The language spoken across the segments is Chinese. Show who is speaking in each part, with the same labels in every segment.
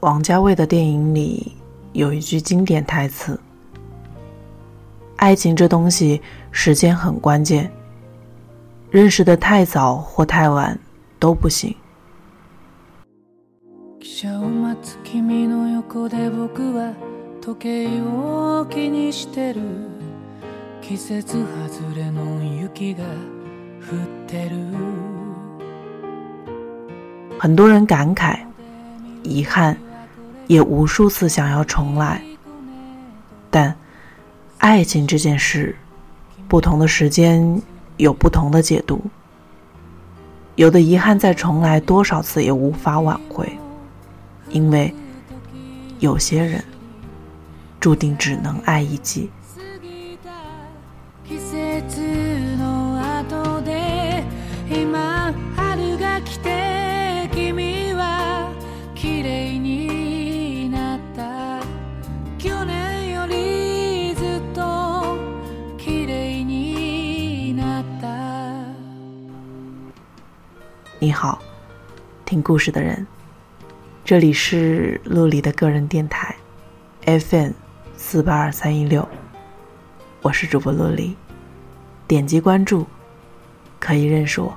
Speaker 1: 王家卫的电影里有一句经典台词：“爱情这东西，时间很关键。认识的太早或太晚都不行。”很多人感慨、遗憾。也无数次想要重来，但爱情这件事，不同的时间有不同的解读。有的遗憾再重来多少次也无法挽回，因为有些人注定只能爱一季。听故事的人，这里是陆离的个人电台，FM 四八二三一六，我是主播陆离，点击关注可以认识我。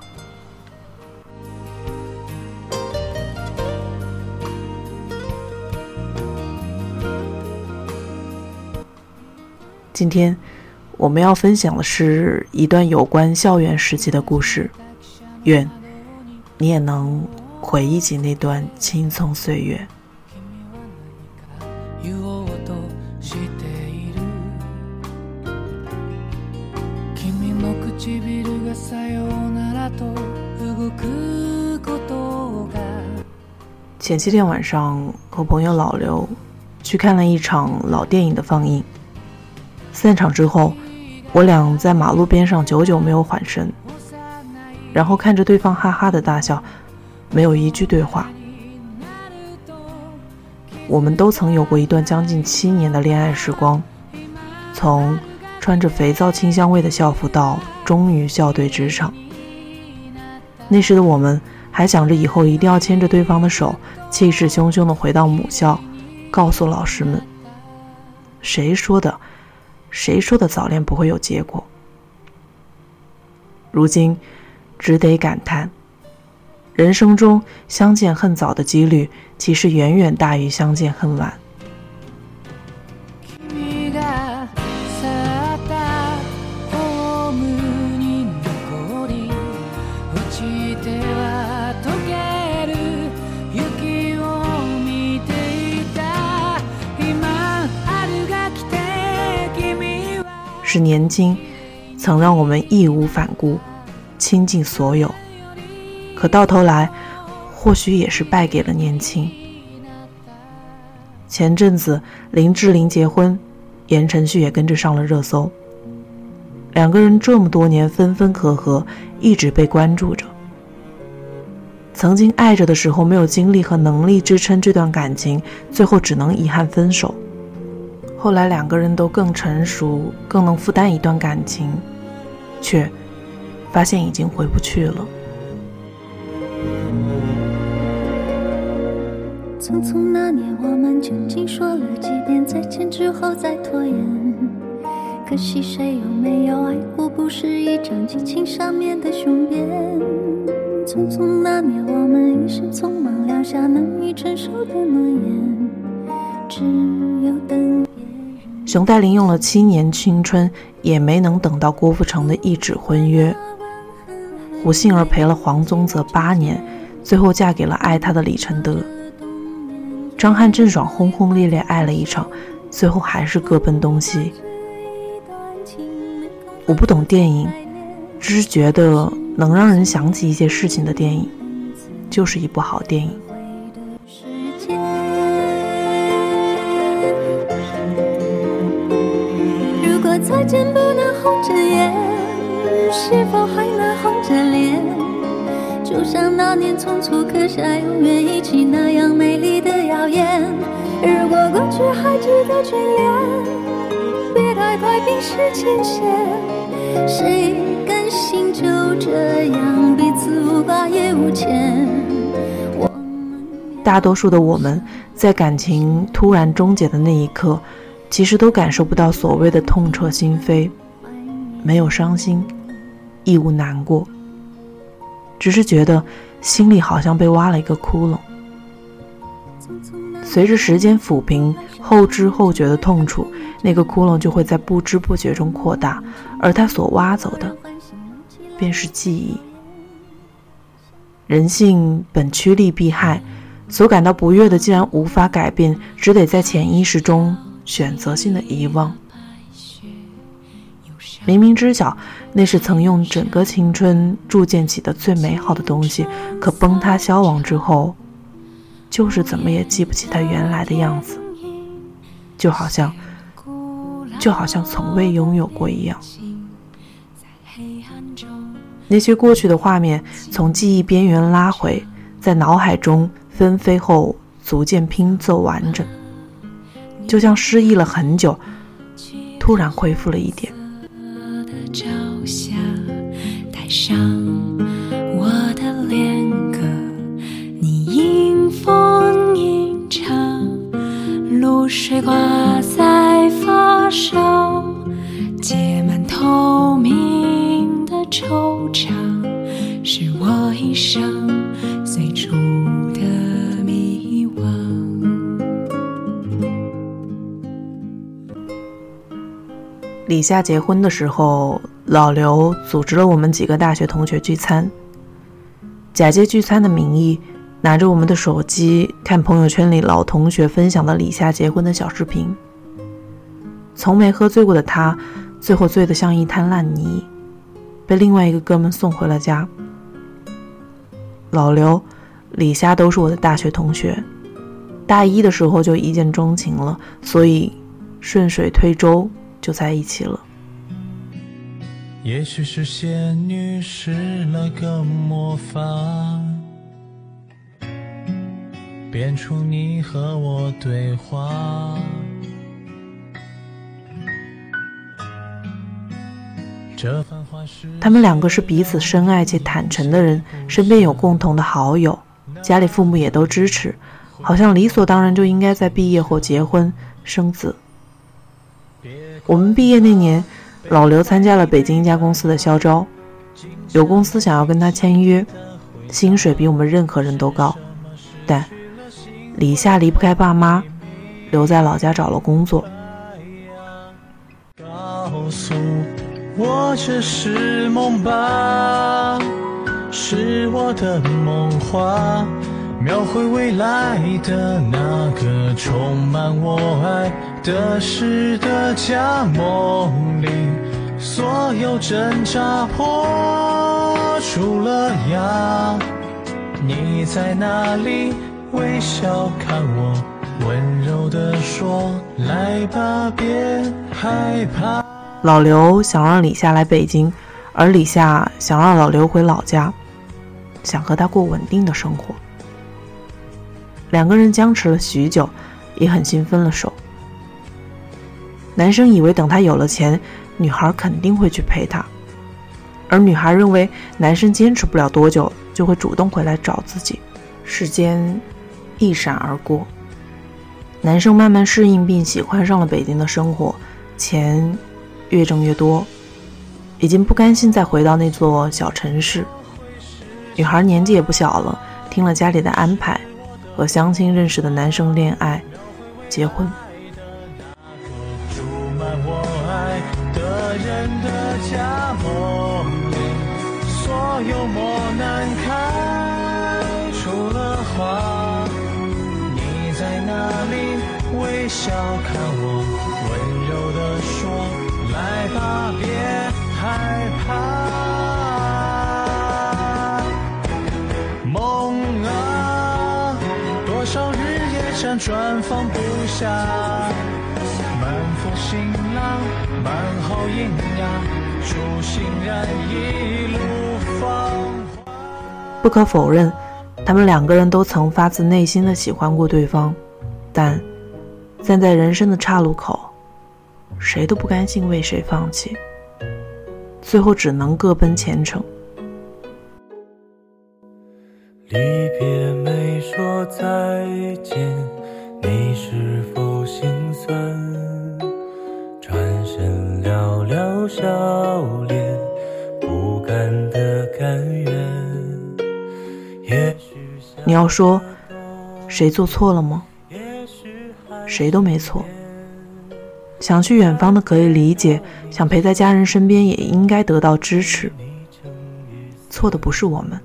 Speaker 1: 今天我们要分享的是一段有关校园时期的故事，愿。你也能回忆起那段青葱岁月。前七天晚上和朋友老刘去看了一场老电影的放映，散场之后，我俩在马路边上久久没有缓神。然后看着对方哈哈的大笑，没有一句对话。我们都曾有过一段将近七年的恋爱时光，从穿着肥皂清香味的校服到终于校对职场。那时的我们还想着以后一定要牵着对方的手，气势汹汹地回到母校，告诉老师们：“谁说的？谁说的早恋不会有结果？”如今。只得感叹，人生中相见恨早的几率，其实远远大于相见恨晚。是年轻，曾让我们义无反顾。倾尽所有，可到头来，或许也是败给了年轻。前阵子林志玲结婚，言承旭也跟着上了热搜。两个人这么多年分分合合，一直被关注着。曾经爱着的时候，没有精力和能力支撑这段感情，最后只能遗憾分手。后来两个人都更成熟，更能负担一段感情，却。发现已经回不去了。匆匆那年，我们究竟说了几遍再见之后再拖延？可惜谁有没有爱过？不是一张激情上面的雄辩。匆匆那年，我们一时匆忙撂下难以承受的诺言，只有等。熊黛林用了七年青春，也没能等到郭富城的一纸婚约。胡杏儿陪了黄宗泽八年，最后嫁给了爱她的李承德。张翰郑爽轰轰烈烈爱了一场，最后还是各奔东西。我不懂电影，只是觉得能让人想起一些事情的电影，就是一部好电影。如果再见不能红着眼，是否还能？红着脸，就像那年匆促刻下永远一起那样美丽的谣言。如果过去还值得眷恋，别太快冰释前嫌。谁甘心就这样彼此无挂也无牵？大多数的我们在感情突然终结的那一刻，其实都感受不到所谓的痛彻心扉，没有伤心，亦无难过，只是觉得心里好像被挖了一个窟窿。随着时间抚平后知后觉的痛楚，那个窟窿就会在不知不觉中扩大，而他所挖走的，便是记忆。人性本趋利避害，所感到不悦的，既然无法改变，只得在潜意识中选择性的遗忘。明明知晓那是曾用整个青春铸建起的最美好的东西，可崩塌消亡之后，就是怎么也记不起他原来的样子，就好像，就好像从未拥有过一样。那些过去的画面从记忆边缘拉回，在脑海中纷飞后逐渐拼凑完整，就像失忆了很久，突然恢复了一点。露水挂在发梢，结满透明的惆怅，是我一生最初的迷惘。李夏结婚的时候，老刘组织了我们几个大学同学聚餐，假借聚餐的名义。拿着我们的手机看朋友圈里老同学分享的李夏结婚的小视频。从没喝醉过的他，最后醉得像一滩烂泥，被另外一个哥们送回了家。老刘、李夏都是我的大学同学，大一的时候就一见钟情了，所以顺水推舟就在一起了。也许是仙女施了个魔法。变出你和我对话。他们两个是彼此深爱且坦诚的人，身边有共同的好友，家里父母也都支持，好像理所当然就应该在毕业后结婚生子。我们毕业那年，老刘参加了北京一家公司的校招，有公司想要跟他签约，薪水比我们任何人都高，但。李夏离不开爸妈，留在老家找了工作。告诉我这是梦吧，是我的梦话，描绘未来的那个充满我爱的诗的家梦里，所有挣扎破出了芽。你在哪里？微笑看我，温柔地说：“来吧，别害怕。”老刘想让李夏来北京，而李夏想让老刘回老家，想和他过稳定的生活。两个人僵持了许久，也很心分了手。男生以为等他有了钱，女孩肯定会去陪他，而女孩认为男生坚持不了多久，就会主动回来找自己。时间。一闪而过，男生慢慢适应并喜欢上了北京的生活，钱越挣越多，已经不甘心再回到那座小城市。女孩年纪也不小了，听了家里的安排，和相亲认识的男生恋爱、结婚。所有磨难开出了花。笑看我，温柔地说：“来吧，别害怕。”梦啊，多少日夜辗转放不下，满腹心浪，满好阴阳，初心燃一路芳华。不可否认。他们两个人都曾发自内心的喜欢过对方，但站在人生的岔路口谁都不甘心为谁放弃最后只能各奔前程。离别没说再
Speaker 2: 见你是否心酸？转身寥寥笑脸不甘的甘愿。也许
Speaker 1: 你要说谁做错了吗？谁都没错。想去远方的可以理解，想陪在家人身边也应该得到支持。错的不是我们，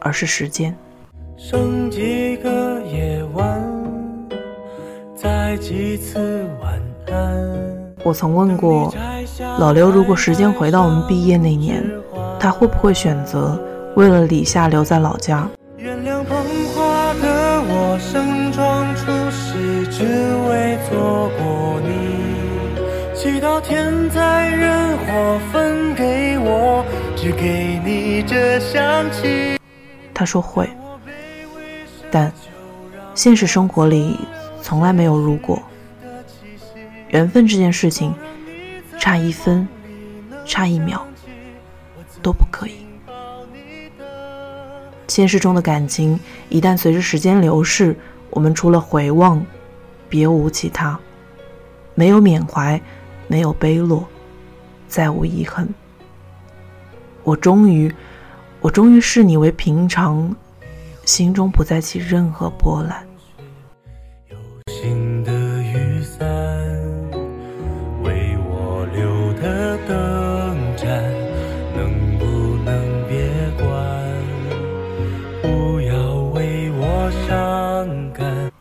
Speaker 1: 而是时间。剩几个夜晚，再几次晚安。我曾问过老刘，如果时间回到我们毕业那年，他会不会选择为了李夏留在老家？天灾人祸分给我，只给你这香气。他说会，但现实生活里从来没有如果。缘分这件事情，差一分，差一秒，都不可以。现实中的感情，一旦随着时间流逝，我们除了回望，别无其他，没有缅怀，没有悲落，再无遗憾。我终于，我终于视你为平常，心中不再起任何波澜。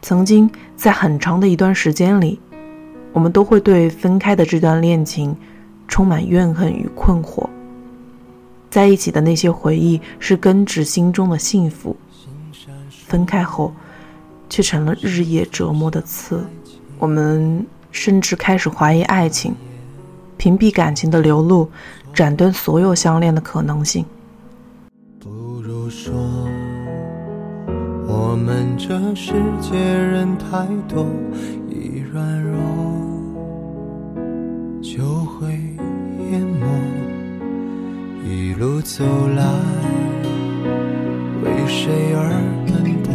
Speaker 1: 曾经在很长的一段时间里，我们都会对分开的这段恋情充满怨恨与困惑。在一起的那些回忆是根植心中的幸福，分开后却成了日夜折磨的刺。我们甚至开始怀疑爱情，屏蔽感情的流露，斩断所有相恋的可能性。不如说。我们这世界人太多，一软弱就会淹没。一路走来，为谁而奔波？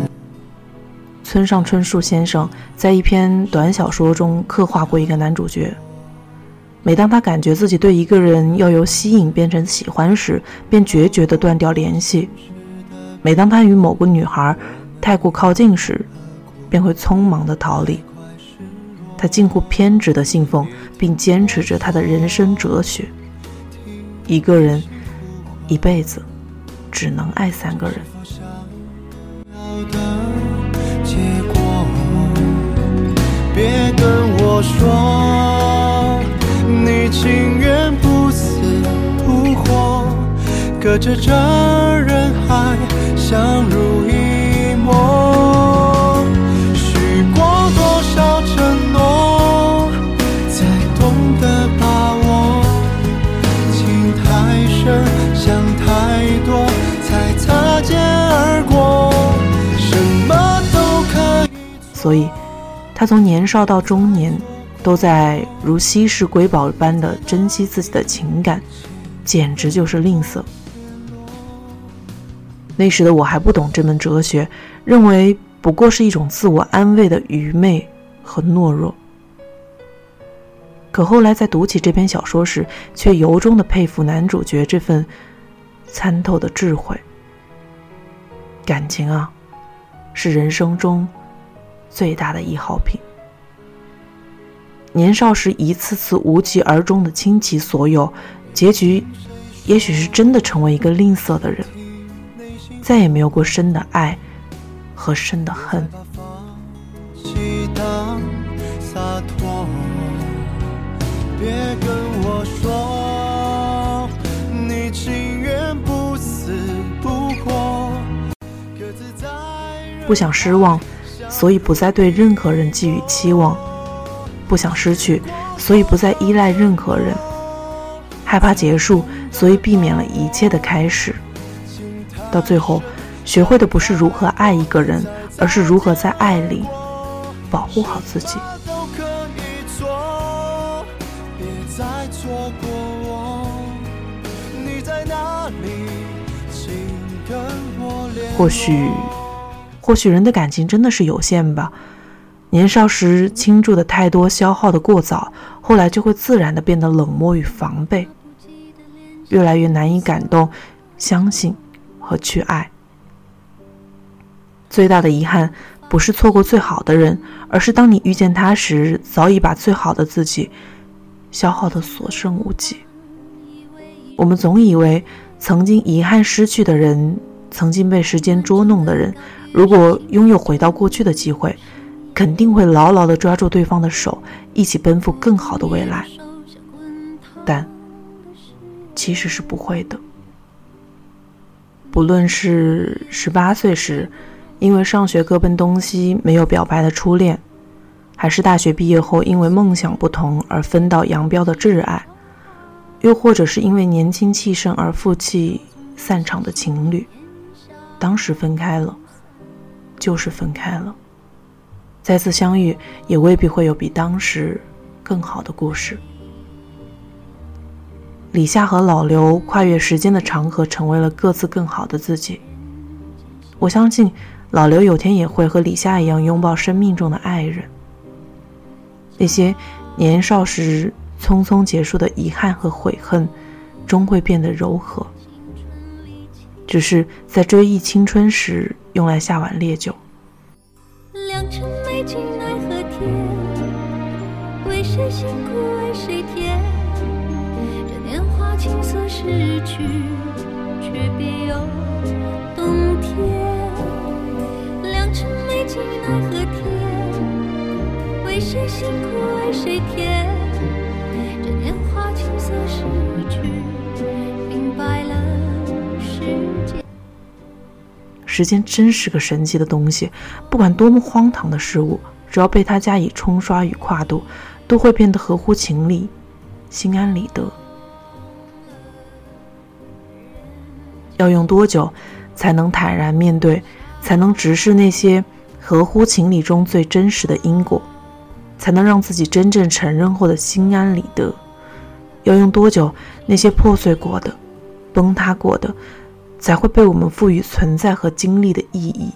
Speaker 1: 村上春树先生在一篇短小说中刻画过一个男主角。每当他感觉自己对一个人要由吸引变成喜欢时，便决绝地断掉联系。每当他与某个女孩太过靠近时，便会匆忙地逃离。他近乎偏执地信奉并坚持着他的人生哲学：一个人一辈子只能爱三个人。别跟我说，你情愿不死不活，隔着这人海相濡以沫。许过多少承所以，他从年少到中年，都在如稀世瑰宝般的珍惜自己的情感，简直就是吝啬。那时的我还不懂这门哲学，认为不过是一种自我安慰的愚昧和懦弱。可后来在读起这篇小说时，却由衷的佩服男主角这份参透的智慧。感情啊，是人生中最大的易耗品。年少时一次次无疾而终的倾其所有，结局也许是真的成为一个吝啬的人。再也没有过深的爱和深的恨。不想失望，所以不再对任何人寄予期望；不想失去，所以不再依赖任何人；害怕结束，所以避免了一切的开始。到最后，学会的不是如何爱一个人，而是如何在爱里保护好自己。或许，或许人的感情真的是有限吧。年少时倾注的太多，消耗的过早，后来就会自然的变得冷漠与防备，越来越难以感动、相信。和去爱，最大的遗憾不是错过最好的人，而是当你遇见他时，早已把最好的自己消耗的所剩无几。我们总以为，曾经遗憾失去的人，曾经被时间捉弄的人，如果拥有回到过去的机会，肯定会牢牢地抓住对方的手，一起奔赴更好的未来。但其实是不会的。不论是十八岁时因为上学各奔东西没有表白的初恋，还是大学毕业后因为梦想不同而分道扬镳的挚爱，又或者是因为年轻气盛而负气散场的情侣，当时分开了，就是分开了。再次相遇，也未必会有比当时更好的故事。李夏和老刘跨越时间的长河，成为了各自更好的自己。我相信，老刘有天也会和李夏一样，拥抱生命中的爱人。那些年少时匆匆结束的遗憾和悔恨，终会变得柔和。只是在追忆青春时，用来下碗烈酒。良辰美景奈何天为谁辛苦为谁甜？这年华青涩逝去，却别有洞天。良辰美景奈何天？为谁辛苦为谁甜？时间真是个神奇的东西，不管多么荒唐的事物，只要被它加以冲刷与跨度。都会变得合乎情理，心安理得。要用多久才能坦然面对，才能直视那些合乎情理中最真实的因果，才能让自己真正承认后的心安理得？要用多久，那些破碎过的、崩塌过的，才会被我们赋予存在和经历的意义？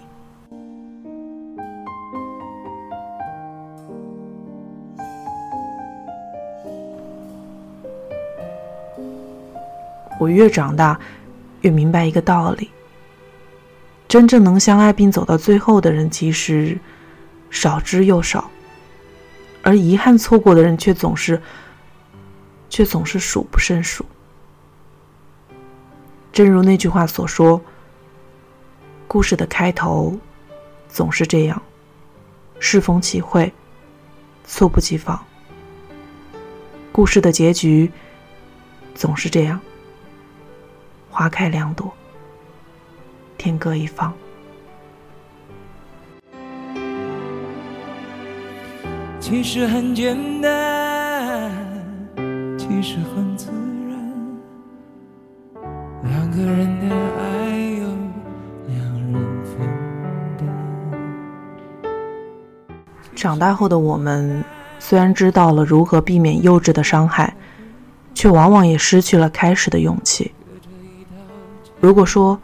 Speaker 1: 我越长大，越明白一个道理：真正能相爱并走到最后的人，其实少之又少；而遗憾错过的人，却总是却总是数不胜数。正如那句话所说：“故事的开头总是这样，适逢其会，猝不及防；故事的结局总是这样。”花开两朵，天各一方。其实很简单，其实很大后的我们，虽然知道了如何避免幼稚的伤害，却往往也失去了开始的勇气。如果说，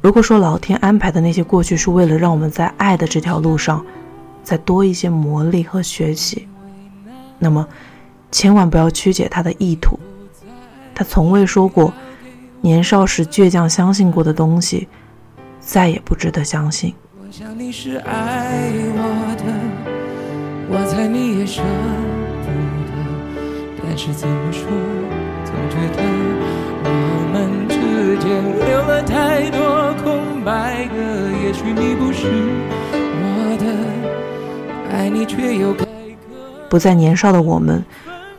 Speaker 1: 如果说老天安排的那些过去是为了让我们在爱的这条路上再多一些磨砺和学习，那么千万不要曲解他的意图。他从未说过，年少时倔强相信过的东西，再也不值得相信。我想你是爱我的，我猜你也舍不得，但是怎么说，总觉得我们。之间留了太多空白格，也许你不是我的，爱你却又不再年少的我们，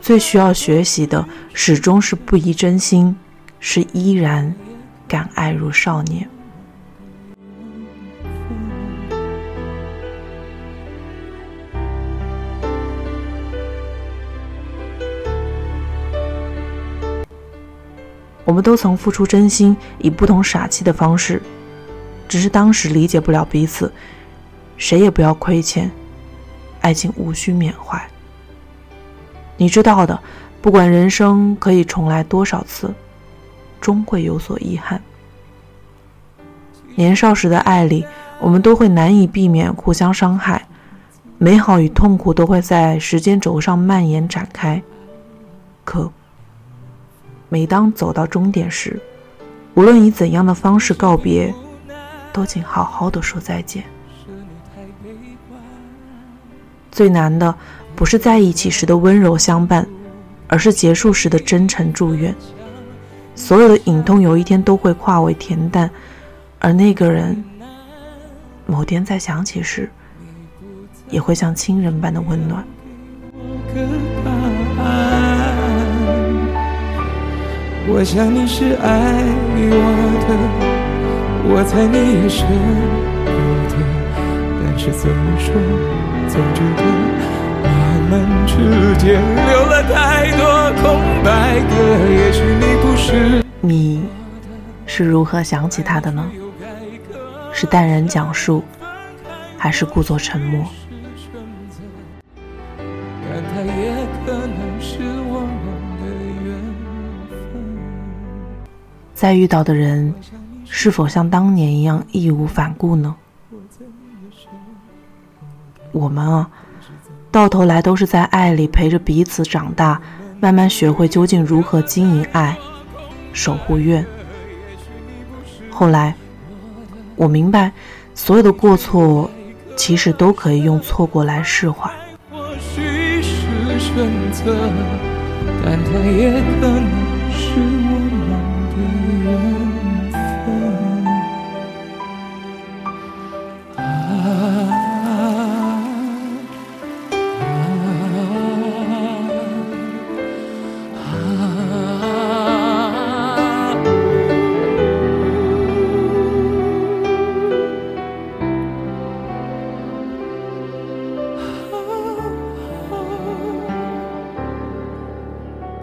Speaker 1: 最需要学习的始终是不移真心，是依然敢爱如少年。我们都曾付出真心，以不同傻气的方式，只是当时理解不了彼此，谁也不要亏欠，爱情无需缅怀。你知道的，不管人生可以重来多少次，终会有所遗憾。年少时的爱里，我们都会难以避免互相伤害，美好与痛苦都会在时间轴上蔓延展开，可。每当走到终点时，无论以怎样的方式告别，都请好好的说再见。最难的不是在一起时的温柔相伴，而是结束时的真诚祝愿。所有的隐痛有一天都会化为恬淡，而那个人，某天再想起时，也会像亲人般的温暖。我想你是爱我的，我猜你也舍不得，但是怎么说，总觉得我们之间留了太多空白格。也许你不是你，是如何想起他的呢？是淡然讲述，还是故作沉默？再遇到的人，是否像当年一样义无反顾呢？我们啊，到头来都是在爱里陪着彼此长大，慢慢学会究竟如何经营爱，守护愿。后来，我明白，所有的过错，其实都可以用错过来释怀。或许是选择，但它也可能是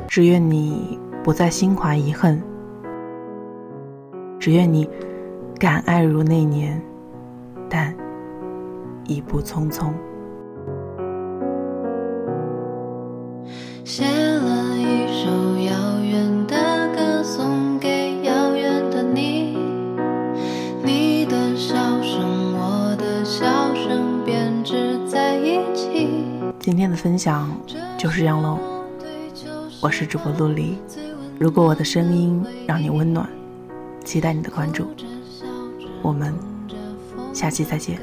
Speaker 1: 只愿你不再心怀遗恨。只愿你敢爱如那年，但一步匆匆。写了一首遥远的歌，送给遥远的你。你的笑声，我的笑声，编织在一起。今天的分享就是这样喽。我是主播陆离，如果我的声音让你温暖。期待你的关注，我们下期再见。